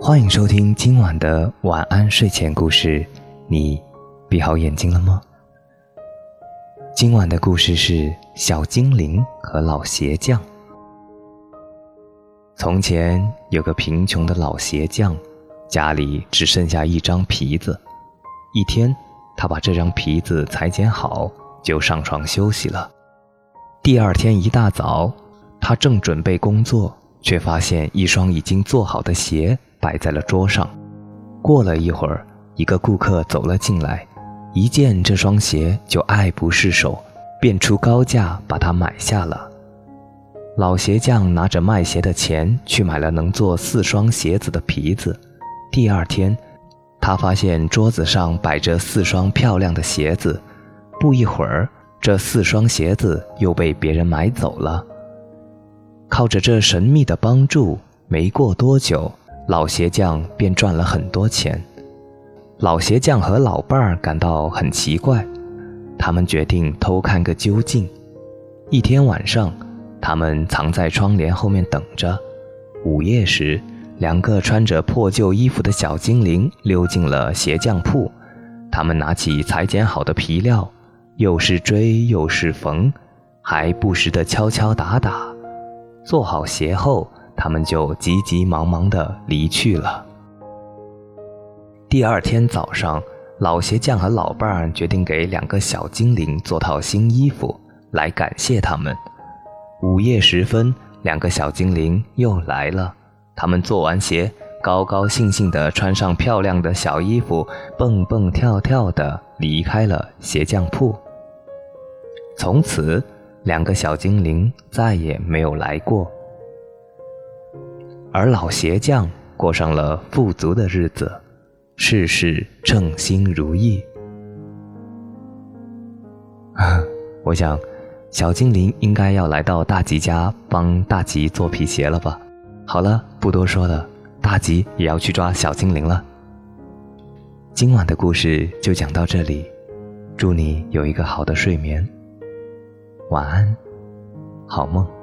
欢迎收听今晚的晚安睡前故事。你闭好眼睛了吗？今晚的故事是小精灵和老鞋匠。从前有个贫穷的老鞋匠，家里只剩下一张皮子。一天，他把这张皮子裁剪好，就上床休息了。第二天一大早，他正准备工作，却发现一双已经做好的鞋摆在了桌上。过了一会儿，一个顾客走了进来，一见这双鞋就爱不释手，便出高价把它买下了。老鞋匠拿着卖鞋的钱去买了能做四双鞋子的皮子。第二天，他发现桌子上摆着四双漂亮的鞋子。不一会儿，这四双鞋子又被别人买走了。靠着这神秘的帮助，没过多久，老鞋匠便赚了很多钱。老鞋匠和老伴儿感到很奇怪，他们决定偷看个究竟。一天晚上。他们藏在窗帘后面等着。午夜时，两个穿着破旧衣服的小精灵溜进了鞋匠铺。他们拿起裁剪好的皮料，又是追又是缝，还不时地敲敲打打。做好鞋后，他们就急急忙忙地离去了。第二天早上，老鞋匠和老伴儿决定给两个小精灵做套新衣服，来感谢他们。午夜时分，两个小精灵又来了。他们做完鞋，高高兴兴地穿上漂亮的小衣服，蹦蹦跳跳地离开了鞋匠铺。从此，两个小精灵再也没有来过，而老鞋匠过上了富足的日子，事事称心如意。我想。小精灵应该要来到大吉家帮大吉做皮鞋了吧？好了，不多说了，大吉也要去抓小精灵了。今晚的故事就讲到这里，祝你有一个好的睡眠，晚安，好梦。